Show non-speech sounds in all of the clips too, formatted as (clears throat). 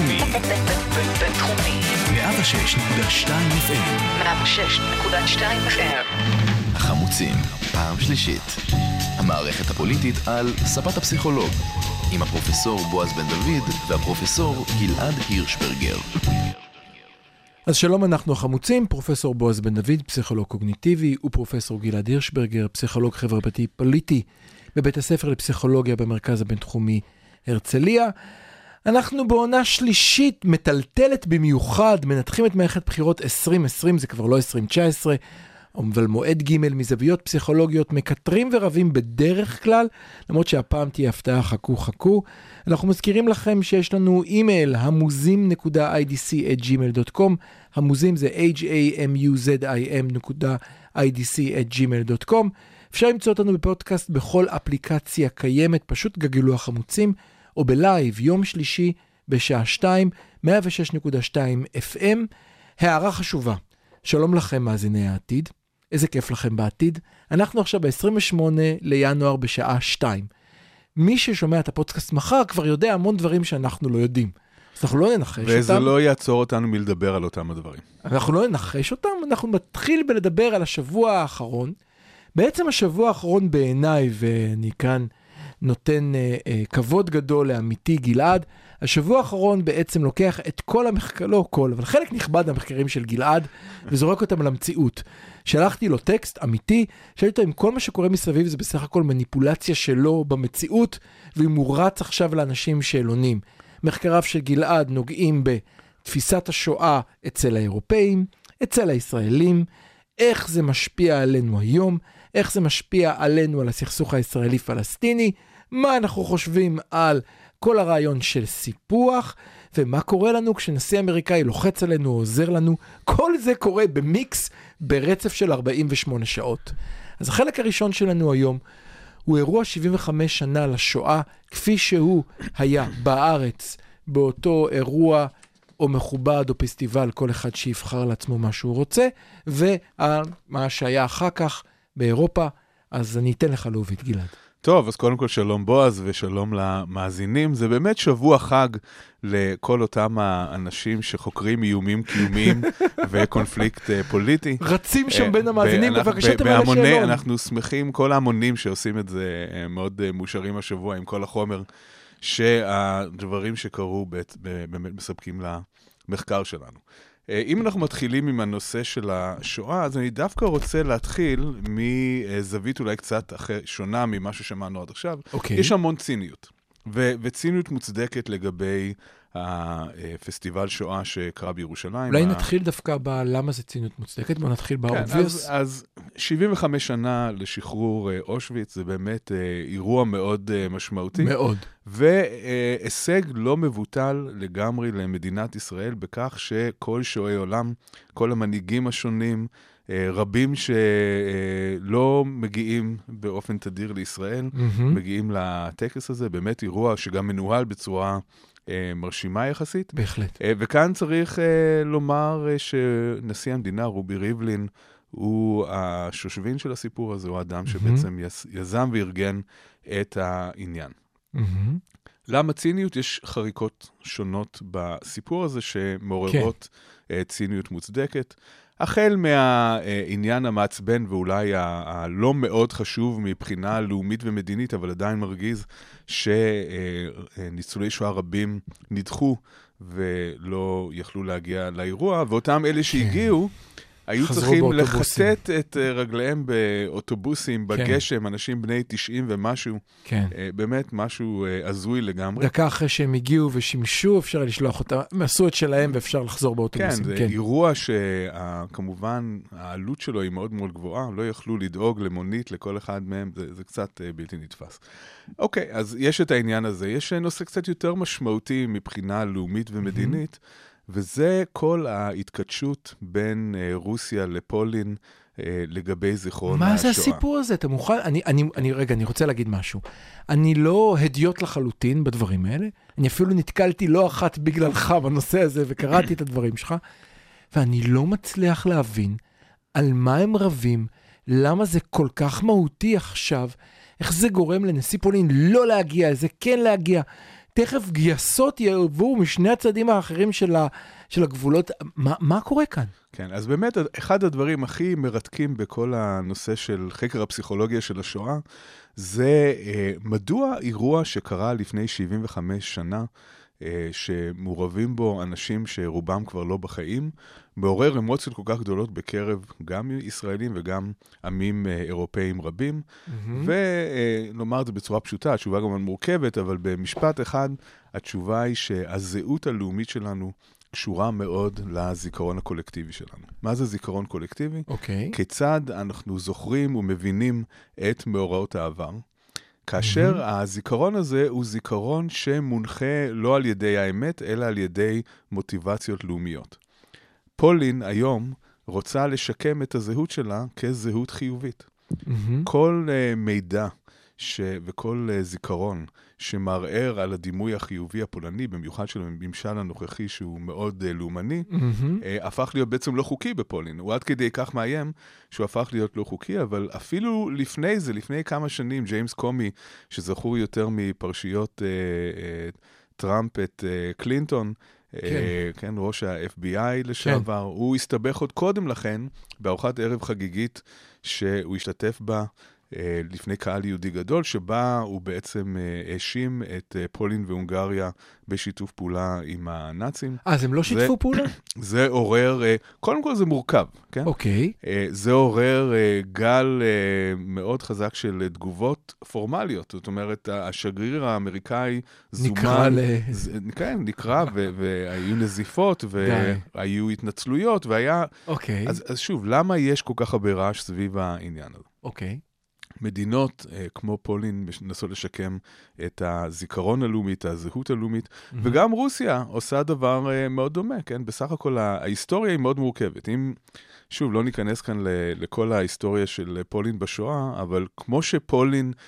בינתחומי. בינתחומי. 106.2 FM. 106.2 FM. החמוצים, פעם שלישית. המערכת הפוליטית על ספת הפסיכולוג. עם הפרופסור בועז בן דוד והפרופסור גלעד הירשברגר. אז שלום, אנחנו החמוצים, פרופסור בועז בן דוד, פסיכולוג קוגניטיבי, ופרופסור גלעד הירשברגר, פסיכולוג חברתי פוליטי בבית הספר לפסיכולוגיה במרכז הבינתחומי הרצליה. אנחנו בעונה שלישית, מטלטלת במיוחד, מנתחים את מערכת בחירות 2020, זה כבר לא 2019, אבל מועד ג' מזוויות פסיכולוגיות מקטרים ורבים בדרך כלל, למרות שהפעם תהיה הפתעה, חכו חכו. אנחנו מזכירים לכם שיש לנו אימייל, המוזים.idc@gmail.com, המוזים זה h-a-m-u-z-i-m.idc@gmail.com. אפשר למצוא אותנו בפודקאסט בכל אפליקציה קיימת, פשוט גגלו החמוצים, או בלייב, יום שלישי בשעה 2, 106.2 FM. הערה חשובה, שלום לכם מאזיני העתיד, איזה כיף לכם בעתיד. אנחנו עכשיו ב-28 לינואר בשעה 2. מי ששומע את הפודקאסט מחר כבר יודע המון דברים שאנחנו לא יודעים. אז אנחנו לא ננחש אותם. וזה לא יעצור אותנו מלדבר על אותם הדברים. אנחנו לא ננחש אותם, אנחנו נתחיל בלדבר על השבוע האחרון. בעצם השבוע האחרון בעיניי, ואני כאן נותן אה, אה, כבוד גדול לעמיתי גלעד, השבוע האחרון בעצם לוקח את כל המחקר, לא כל, אבל חלק נכבד מהמחקרים של גלעד, וזורק אותם למציאות. שלחתי לו טקסט אמיתי, שאלתי אותו אם כל מה שקורה מסביב זה בסך הכל מניפולציה שלו במציאות, ואם הוא רץ עכשיו לאנשים שאלונים. מחקריו של גלעד נוגעים בתפיסת השואה אצל האירופאים, אצל הישראלים, איך זה משפיע עלינו היום, איך זה משפיע עלינו, על הסכסוך הישראלי-פלסטיני, מה אנחנו חושבים על כל הרעיון של סיפוח, ומה קורה לנו כשנשיא אמריקאי לוחץ עלינו עוזר לנו. כל זה קורה במיקס ברצף של 48 שעות. אז החלק הראשון שלנו היום הוא אירוע 75 שנה לשואה, כפי שהוא היה בארץ באותו אירוע או מכובד או פסטיבל, כל אחד שיבחר לעצמו מה שהוא רוצה, ומה שהיה אחר כך באירופה, אז אני אתן לך להוביל, גלעד. טוב, אז קודם כל שלום בועז ושלום למאזינים. זה באמת שבוע חג לכל אותם האנשים שחוקרים איומים קיומיים (laughs) וקונפליקט אה, פוליטי. רצים שם בין המאזינים, בבקשה תמלא שאלון. אנחנו שמחים, כל ההמונים שעושים את זה אה, מאוד אה, מאושרים השבוע עם כל החומר, שהדברים שקרו באמת מספקים למחקר שלנו. אם אנחנו מתחילים עם הנושא של השואה, אז אני דווקא רוצה להתחיל מזווית אולי קצת אחר, שונה ממה ששמענו עד עכשיו. אוקיי. יש המון ציניות, ו- וציניות מוצדקת לגבי הפסטיבל שואה שקרה בירושלים. אולי נתחיל דווקא בלמה זה ציניות מוצדקת, בוא נתחיל כן, באובייס. אז, אז 75 שנה לשחרור אה, אושוויץ זה באמת אה, אירוע מאוד אה, משמעותי. מאוד. והישג לא מבוטל לגמרי למדינת ישראל בכך שכל שועי עולם, כל המנהיגים השונים, רבים שלא מגיעים באופן תדיר לישראל, Mm-hmm. מגיעים לטקס הזה, באמת אירוע שגם מנוהל בצורה מרשימה יחסית. בהחלט. אה, וכאן צריך אה, לומר אה, שנשיא המדינה, רובי ריבלין, הוא השושבין של הסיפור הזה, הוא האדם שבעצם יז, יזם וארגן את העניין. Mm-hmm. למה ציניות? יש חריקות שונות בסיפור הזה שמעוררות כן. ציניות מוצדקת. החל מהעניין המעצבן ואולי הלא מאוד חשוב מבחינה לאומית ומדינית, אבל עדיין מרגיז, שניצולי שואה רבים נדחו ולא יכלו להגיע לאירוע, ואותם אלה שהגיעו, היו צריכים. לחטט את אה, רגליהם באוטובוסים, בגשם, אנשים בני 90 ומשהו. כן. אה, באמת משהו אה, הזוי לגמרי. דקה אחרי שהם הגיעו ושימשו, אפשר לשלוח אותם, הם עשו את שלהם ואפשר לחזור כן, באוטובוסים. זה אירוע שכמובן העלות שלו היא מאוד מאוד גבוהה, לא יכלו לדאוג למונית לכל אחד מהם, זה, זה קצת בלתי נתפס. אוקיי, אז יש את העניין הזה. יש נושא קצת יותר משמעותי מבחינה לאומית ומדינית, וזה כל ההתכתשות בין אה, רוסיה לפולין אה, לגבי זיכרון מה השואה. זה הסיפור הזה? אתה מוכן? אני, אני, אני, רגע, אני רוצה להגיד משהו. אני לא הדיוט לחלוטין בדברים האלה. אני אפילו נתקלתי לא אחת בגללך בנושא הזה, וקראתי את הדברים שלך, ואני לא מצליח להבין על מה הם רבים, למה זה כל כך מהותי עכשיו, איך זה גורם לנשיא פולין לא להגיע, זה כן להגיע. תכף גייסות יבואו משני הצדדים האחרים של, ה, של הגבולות. מה, מה קורה כאן? כן, אז באמת, אחד הדברים הכי מרתקים בכל הנושא של חקר הפסיכולוגיה של השואה, זה אה, מדוע אירוע שקרה לפני 75 שנה, אה, שמעורבים בו אנשים שרובם כבר לא בחיים, מעורר אמוציות כל כך גדולות בקרב גם ישראלים וגם עמים אה, אירופאים רבים. Mm-hmm. ונאמר את זה בצורה פשוטה, התשובה גם מורכבת, אבל במשפט אחד, התשובה היא שהזהות הלאומית שלנו קשורה מאוד לזיכרון הקולקטיבי שלנו. מה זה זיכרון קולקטיבי? אוקיי. Okay. כיצד אנחנו זוכרים ומבינים את מאורעות העבר. כאשר mm-hmm. הזיכרון הזה הוא זיכרון שמונחה לא על ידי האמת, אלא על ידי מוטיבציות לאומיות. פולין היום רוצה לשקם את הזהות שלה כזהות חיובית. Mm-hmm. כל uh, מידע ש... וכל uh, זיכרון שמערער על הדימוי החיובי הפולני, במיוחד של הממשל הנוכחי שהוא מאוד uh, לאומני, mm-hmm. uh, הפך להיות בעצם לא חוקי בפולין. הוא עד כדי כך מאיים שהוא הפך להיות לא חוקי, אבל אפילו לפני זה, לפני כמה שנים, ג'יימס קומי, שזכור יותר מפרשיות uh, uh, טראמפ את uh, קלינטון, כן. כן, ראש ה-FBI לשעבר, כן. הוא הסתבך עוד קודם לכן בארוחת ערב חגיגית שהוא השתתף בה אה, לפני קהל יהודי גדול, שבה הוא בעצם אה, האשים את אה, פולין והונגריה בשיתוף פעולה עם הנאצים. אז הם לא שיתפו זה, פעולה? (clears throat) זה עורר, קודם כל זה מורכב, כן? אוקיי. זה עורר גל מאוד חזק של תגובות פורמליות. זאת אומרת, השגריר האמריקאי זומן... נקרא ל... כן, נקרא, והיו נזיפות, והיו התנצלויות, והיה... אוקיי. אז, אז שוב, למה יש כל כך הרבה רעש סביב העניין הזה? אוקיי. מדינות uh, כמו פולין מנסות לשקם את הזיכרון הלאומי, את הזהות הלאומית, mm-hmm. וגם רוסיה עושה דבר uh, מאוד דומה, כן? בסך הכל ההיסטוריה היא מאוד מורכבת. אם, שוב, לא ניכנס כאן לכל ההיסטוריה של פולין בשואה, אבל כמו שפולין אה,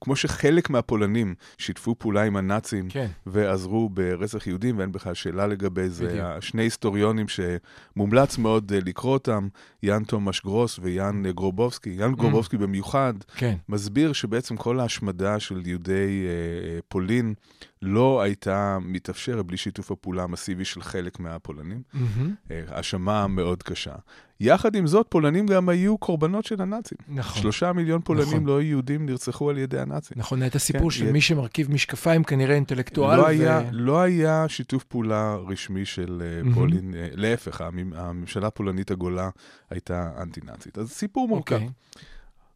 כמו שחלק מהפולנים שיתפו פעולה עם הנאצים כן. ועזרו ברצח יהודים, ואין בכלל שאלה לגבי זה, בדיוק. שני היסטוריונים שמומלץ מאוד אה, לקרוא אותם, יאן תומש גרוס ויאן אה, גרובובסקי, יאן mm. גרובובסקי במיוחד, כן. מסביר שבעצם כל ההשמדה של יהודי אה, פולין לא הייתה מתאפשרת בלי שיתוף הפעולה המסיבי של חלק מהפולנים. Mm-hmm. האשמה מאוד קשה. יחד עם זאת, פולנים גם היו קורבנות של הנאצים. נכון. שלושה מיליון פולנים נכון. לא יהודים נרצחו על ידי הנאצים. נכון, את הסיפור כן, של י... מי שמרכיב משקפיים כנראה אינטלקטואל. לא, ו... היה, לא היה שיתוף פעולה רשמי של mm-hmm. פולין, uh, להפך, הממשלה הפולנית הגולה הייתה אנטי-נאצית. אז סיפור מורכב. Okay.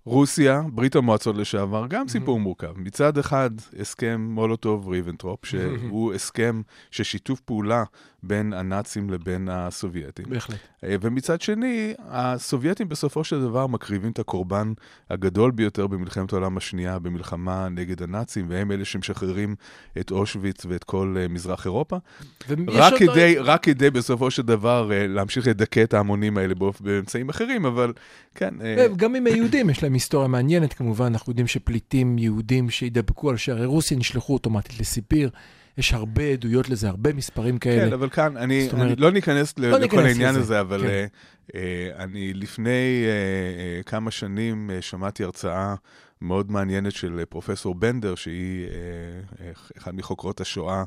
רוסיה, ברית המועצות לשעבר, גם סיפור מורכב. מצד אחד, הסכם מולוטוב-ריבנטרופ, (laughs) שהוא הסכם של שיתוף פעולה בין הנאצים לבין הסובייטים. בהחלט. אה, ומצד שני, הסובייטים בסופו של דבר מקריבים את הקורבן הגדול ביותר במלחמת העולם השנייה, במלחמה נגד הנאצים, והם אלה שמשחררים את אושוויץ ואת כל uh, מזרח אירופה. רק, אותו... כדי, רק כדי בסופו של דבר uh, להמשיך לדכא את ההמונים האלה באמצעים אחרים, אבל כן. גם עם היהודים יש להם היסטוריה מעניינת, כמובן, אנחנו יודעים שפליטים יהודים שהידבקו על שערי רוסיה נשלחו אוטומטית לסיביר. יש הרבה עדויות לזה, הרבה מספרים כאלה. כן, אבל כאן, אני, אומרת, אני לא ניכנס לא לכל העניין הזה, אבל כן. uh, אני לפני uh, uh, כמה שנים uh, שמעתי הרצאה מאוד מעניינת של אה, פרופסור בנדר, שהיא אה, אה, אחת מחוקרות השואה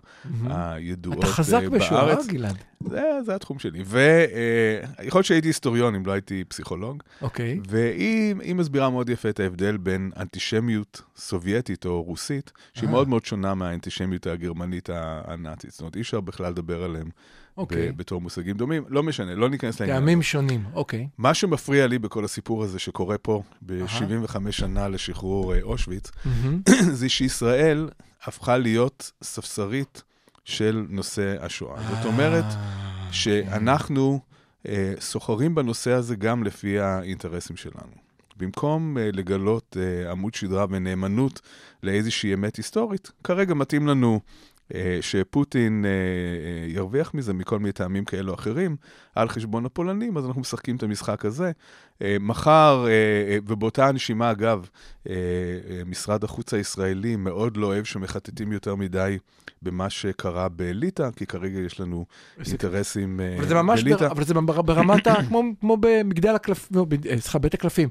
הידועות בארץ. אתה חזק בשואה, גלעד. זה, זה התחום שלי. ויכול להיות שהייתי היסטוריון אם לא הייתי פסיכולוג. אוקיי. והיא מסבירה מאוד יפה את ההבדל בין אנטישמיות סובייטית או רוסית, שהיא מאוד מאוד שונה מהאנטישמיות הגרמנית הנאצית. זאת אומרת, אי אפשר בכלל לדבר עליהם. אוקיי. בתור מושגים דומים. לא משנה, לא ניכנס לעניין. טעמים שונים, אוקיי. מה שמפריע לי בכל הסיפור הזה שקורה פה ב-75 שנה לשחרור אה, אושוויץ, (clears throat) זה שישראל הפכה להיות ספסרית של נושא השואה. זאת אומרת אה, שאנחנו אה, סוחרים בנושא הזה גם לפי האינטרסים שלנו. במקום uh, לגלות uh, עמוד שדרה ונאמנות לאיזושהי אמת היסטורית, כרגע מתאים לנו אה, שפוטין אה, אה, ירוויח מזה מכל מיני טעמים כאלו או אחרים, על חשבון הפולנים, אז אנחנו משחקים את המשחק הזה. מחר, ובאותה הנשימה, אגב, משרד החוץ הישראלי מאוד לא אוהב שמחטטים יותר מדי במה שקרה בליטא, כי כרגע יש לנו אינטרסים בליטא. אבל זה ממש, ברמת, (coughs) כמו במגדל הקלפים, סליחה, בית הקלפים.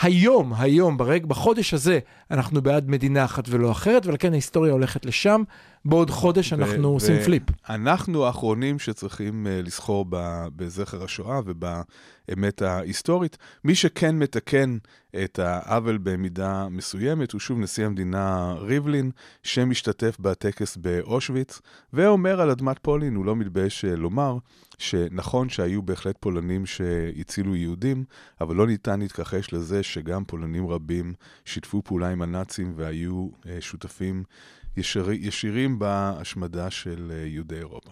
היום, היום, ברג, בחודש הזה, אנחנו בעד מדינה אחת ולא אחרת, ולכן ההיסטוריה הולכת לשם. בעוד חודש אנחנו ו- עושים ו- פליפ. אנחנו האחרונים שצריכים uh, לסחור ב- בזכר השואה ובאמת ההיסטורית. מי שכן מתקן את העוול במידה מסוימת הוא שוב נשיא המדינה ריבלין, שמשתתף בטקס באושוויץ, ואומר על אדמת פולין, הוא לא מתבייש uh, לומר, שנכון שהיו בהחלט פולנים שהצילו יהודים, אבל לא ניתן להתכחש לזה שגם פולנים רבים שיתפו פעולה עם הנאצים והיו uh, שותפים ישיר, ישירים בהשמדה של אה, יהודי אירופה.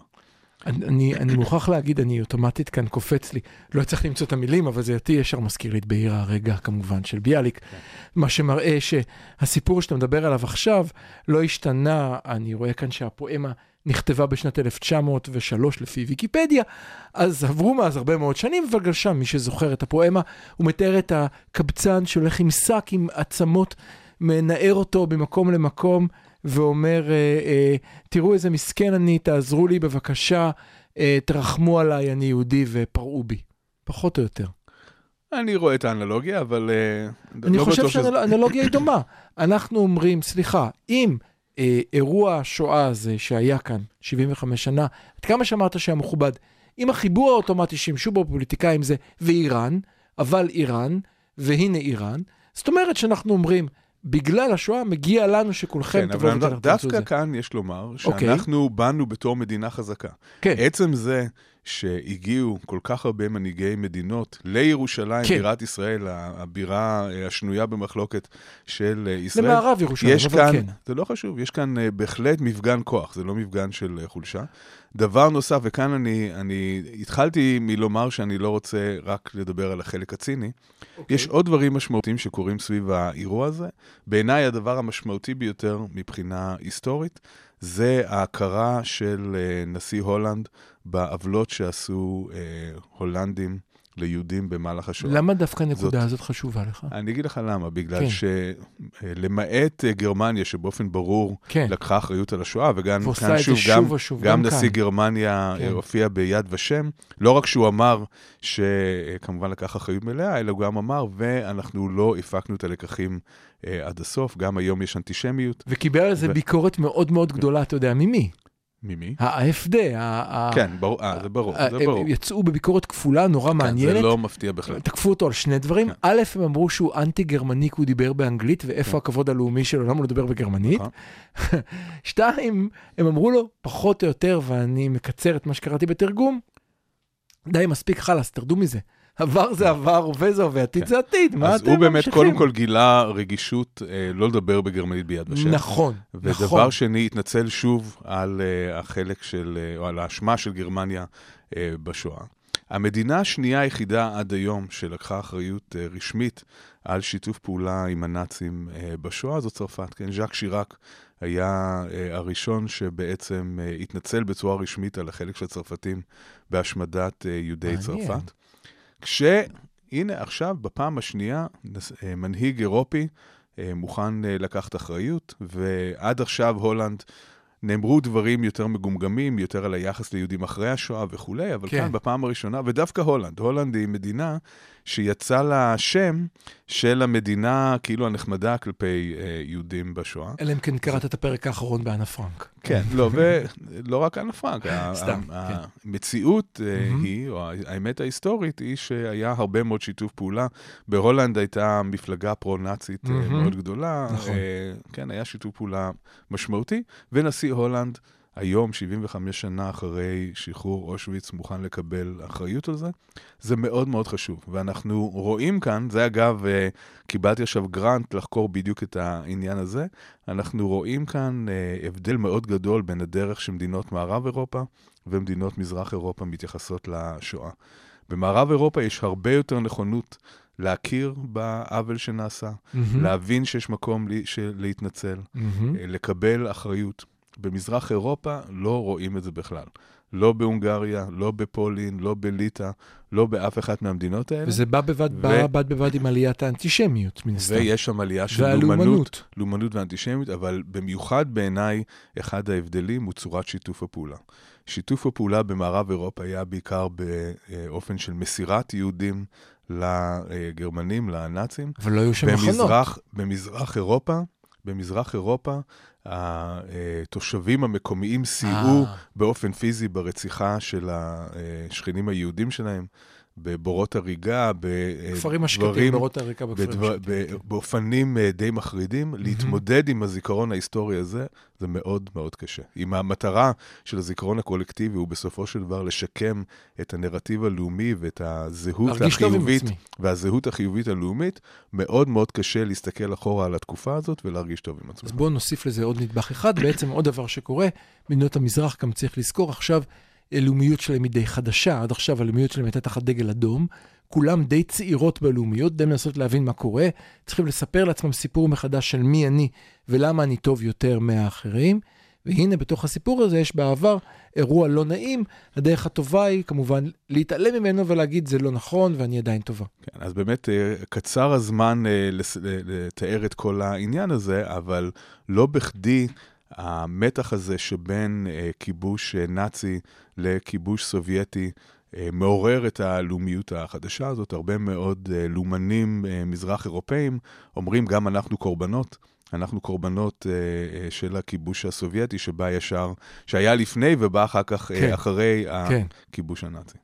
אני, אני, אני מוכרח להגיד, אני אוטומטית כאן קופץ לי, לא צריך למצוא את המילים, אבל זה אותי ישר מזכיר לי את בעיר הרגע כמובן של ביאליק, כן. מה שמראה שהסיפור שאתה מדבר עליו עכשיו לא השתנה, אני רואה כאן שהפואמה נכתבה בשנת 1903 לפי ויקיפדיה, אז עברו מאז הרבה מאוד שנים, אבל גם שם, מי שזוכר את הפואמה, הוא מתאר את הקבצן שהולך עם שק עם עצמות, מנער אותו ממקום למקום. ואומר, אה, אה, תראו איזה מסכן אני, תעזרו לי בבקשה, אה, תרחמו עליי, אני יהודי ופרעו בי. פחות או יותר. אני רואה את האנלוגיה, אבל אה, אני לא חושב שהאנלוגיה היא דומה. אנחנו אומרים, סליחה, אם אה, אירוע השואה הזה שהיה כאן 75 שנה, עד כמה שאמרת שהיה מכובד, אם החיבור האוטומטי שימשו בו פוליטיקאים זה ואיראן, אבל איראן, והנה איראן, זאת אומרת שאנחנו אומרים, בגלל השואה מגיע לנו שכולכם כן, תבואו ותלכו דווקא זה. כאן יש לומר אוקיי. שאנחנו באנו בתור מדינה חזקה. כן. עצם זה שהגיעו כל כך הרבה מנהיגי מדינות לירושלים, כן. בירת ישראל, הבירה אה, השנויה במחלוקת של אה, ישראל. למערב ירושלים, יש אבל כאן, כן. זה לא חשוב, יש כאן אה, בהחלט מפגן כוח, זה לא מפגן של חולשה. דבר נוסף, וכאן אני, אני התחלתי מלומר שאני לא רוצה רק לדבר על החלק הציני. אוקיי. יש עוד דברים משמעותיים שקורים סביב האירוע הזה. בעיניי הדבר המשמעותי ביותר מבחינה היסטורית, זה ההכרה של אה, נשיא הולנד בעוולות שעשו אה, הולנדים ליהודים במהלך השואה. למה דווקא הנקודה זאת- הזאת חשובה לך? אני אגיד לך למה, בגלל כן. שלמעט אה, גרמניה, שבאופן ברור כן. לקחה אחריות על השואה, וגם כאן שוב, שוב גם, ושוב, גם גם נשיא כאן. גרמניה כן. אה, הופיע ביד ושם, לא רק שהוא אמר שכמובן לקח אחריות מלאה, אלא הוא גם אמר, ואנחנו לא הפקנו את הלקחים אה, עד הסוף, גם היום יש אנטישמיות. וקיבל על זה ו- ביקורת מאוד מאוד גדולה, אתה יודע, ממי? ממי? ה-AFD, כן, ברור, אה, זה ברור, זה הם ברור. יצאו בביקורת כפולה נורא כן, מעניינת. זה לא מפתיע בכלל. תקפו אותו על שני דברים. כן. א', הם אמרו שהוא אנטי גרמני כי הוא דיבר באנגלית, ואיפה כן. הכבוד הלאומי שלו, למה הוא מדבר בגרמנית? נכון. (laughs) שתיים, הם אמרו לו, פחות או יותר, ואני מקצר את מה שקראתי בתרגום, די, מספיק, חלאס, תרדו מזה. עבר זה עבר, הווה זה הווה, עתיד כן. זה עתיד, מה אז אתם הוא באמת ממשיכים? קודם כל גילה רגישות אה, לא לדבר בגרמנית ביד ושם. נכון, ודבר נכון. שני, התנצל שוב על uh, החלק של, uh, או על האשמה של גרמניה בשואה. המדינה השנייה היחידה עד היום שלקחה אחריות רשמית על שיתוף פעולה עם הנאצים בשואה זו צרפת. כן, ז'אק שיראק היה הראשון שבעצם התנצל בצורה רשמית על החלק של הצרפתים בהשמדת יהודי מעניין. צרפת. כש... הנה, עכשיו, בפעם השנייה, אה, מנהיג אירופי אה, מוכן אה, לקחת אחריות, ועד עכשיו הולנד נאמרו דברים יותר מגומגמים, יותר על היחס ליהודים אחרי השואה וכולי, אבל כן. כאן בפעם הראשונה, ודווקא הולנד, הולנד היא מדינה שיצא לה שם של המדינה כאילו הנחמדה כלפי אה, יהודים בשואה. אלא אם כן קראת את הפרק האחרון באנה פרנק. כן, לא, ולא רק אנה פרנק, (laughs) סתם, כן. המציאות אה. היא, או האמת ההיסטורית היא שהיה הרבה מאוד שיתוף פעולה. בהולנד הייתה מפלגה פרו-נאצית אה. מאוד גדולה. נכון. אה, כן, היה שיתוף פעולה משמעותי, ונשיא הולנד היום, 75 שנה אחרי שחרור אושוויץ, מוכן לקבל אחריות על זה. זה מאוד מאוד חשוב, ואנחנו רואים כאן, זה אגב, אה, קיבלתי עכשיו גרנט לחקור בדיוק את העניין הזה. אנחנו רואים כאן אה, הבדל מאוד גדול בין הדרך שמדינות מערב אירופה ומדינות מזרח אירופה מתייחסות לשואה. במערב אירופה יש הרבה יותר נכונות להכיר בעוול שנעשה, מהמם, להבין שיש מקום לי, להתנצל. אה, לקבל אחריות. במזרח אירופה לא רואים את זה בכלל. לא בהונגריה, לא בפולין, לא בליטא, לא באף אחת מהמדינות האלה. וזה בא בבד, ו- בא בד בבד עם עליית האנטישמיות, מן הסתם. ויש שם עלייה של לאומנות, והלאומנות. לאומנות ואנטישמיות, אבל במיוחד בעיניי, אחד ההבדלים הוא צורת שיתוף הפעולה. שיתוף הפעולה במערב אירופה היה בעיקר באופן של מסירת יהודים לגרמנים, לנאצים. אבל לא היו שם מחנות. במזרח, במזרח אירופה, במזרח אירופה, התושבים המקומיים סייעו אה. באופן פיזי ברציחה של השכנים היהודים שלהם, בבורות הריגה, כפרים השקטים, בדברים, ברות הריקה בכפרים בדבר, השקטים. ב- באופנים אה, די מחרידים, להתמודד עם הזיכרון ההיסטורי הזה, זה מאוד מאוד קשה. אם המטרה של הזיכרון הקולקטיבי הוא בסופו של דבר לשקם את הנרטיב הלאומי ואת הזהות החיובית. והזהות החיובית הלאומית, מאוד מאוד קשה להסתכל אחורה על התקופה הזאת ולהרגיש טוב עם עצמך. אז בואו נוסיף לזה עוד נדבך אחד, בעצם עוד דבר שקורה, מדינות המזרח גם צריך לזכור, עכשיו הלאומיות שלהם היא די חדשה, עד עכשיו הלאומיות שלהם הייתה תחת דגל אדום, כולם די צעירות בלאומיות, די מנסות להבין מה קורה, צריכים לספר לעצמם סיפור מחדש של מי אני ולמה אני טוב יותר מהאחרים. והנה, בתוך הסיפור הזה יש בעבר אירוע לא נעים, הדרך הטובה היא כמובן להתעלם ממנו ולהגיד זה לא נכון ואני עדיין טובה. כן, אז באמת אה, קצר הזמן אה, לתאר את כל העניין הזה, אבל לא בכדי המתח הזה שבין אה, כיבוש אה, נאצי לכיבוש סובייטי אה, מעורר את הלאומיות החדשה הזאת. הרבה מאוד לאומנים מזרח אירופאים אומרים גם אנחנו קורבנות. אנחנו קורבנות אה, של הכיבוש הסובייטי שבא ישר, שהיה לפני ובא אחר כך, כן. אחרי כן. הכיבוש הנאצי.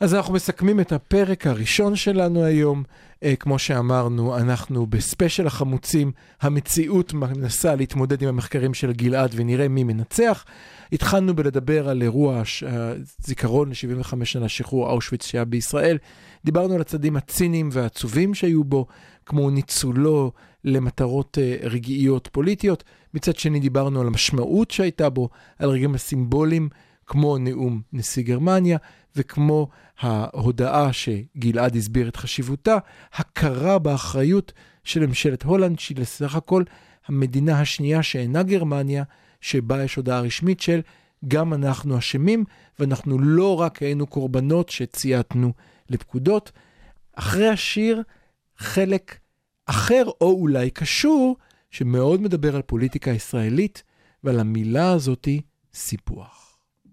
אז אנחנו מסכמים את הפרק הראשון שלנו היום. אה, כמו שאמרנו, אנחנו בספיישל החמוצים, המציאות מנסה להתמודד עם המחקרים של גלעד ונראה מי מנצח. התחלנו בלדבר על אירוע הזיכרון ל-75 שנה שחרור אושוויץ שהיה בישראל. דיברנו על הצדדים הציניים והעצובים שהיו בו, כמו ניצולו למטרות אה, רגעיות פוליטיות. מצד שני דיברנו על המשמעות שהייתה בו, על רגעים הסימבוליים, כמו נאום נשיא גרמניה, וכמו ההודעה שגלעד הסביר את חשיבותה, הכרה באחריות של ממשלת הולנד, שהיא לסך הכל המדינה השנייה שאינה גרמניה, שבה יש הודעה רשמית של גם אנחנו אשמים, ואנחנו לא רק היינו קורבנות שצייתנו לפקודות. אחרי השיר, חלק אחר או אולי קשור, שמאוד מדבר על פוליטיקה ישראלית ועל המילה הזאתי סיפוח.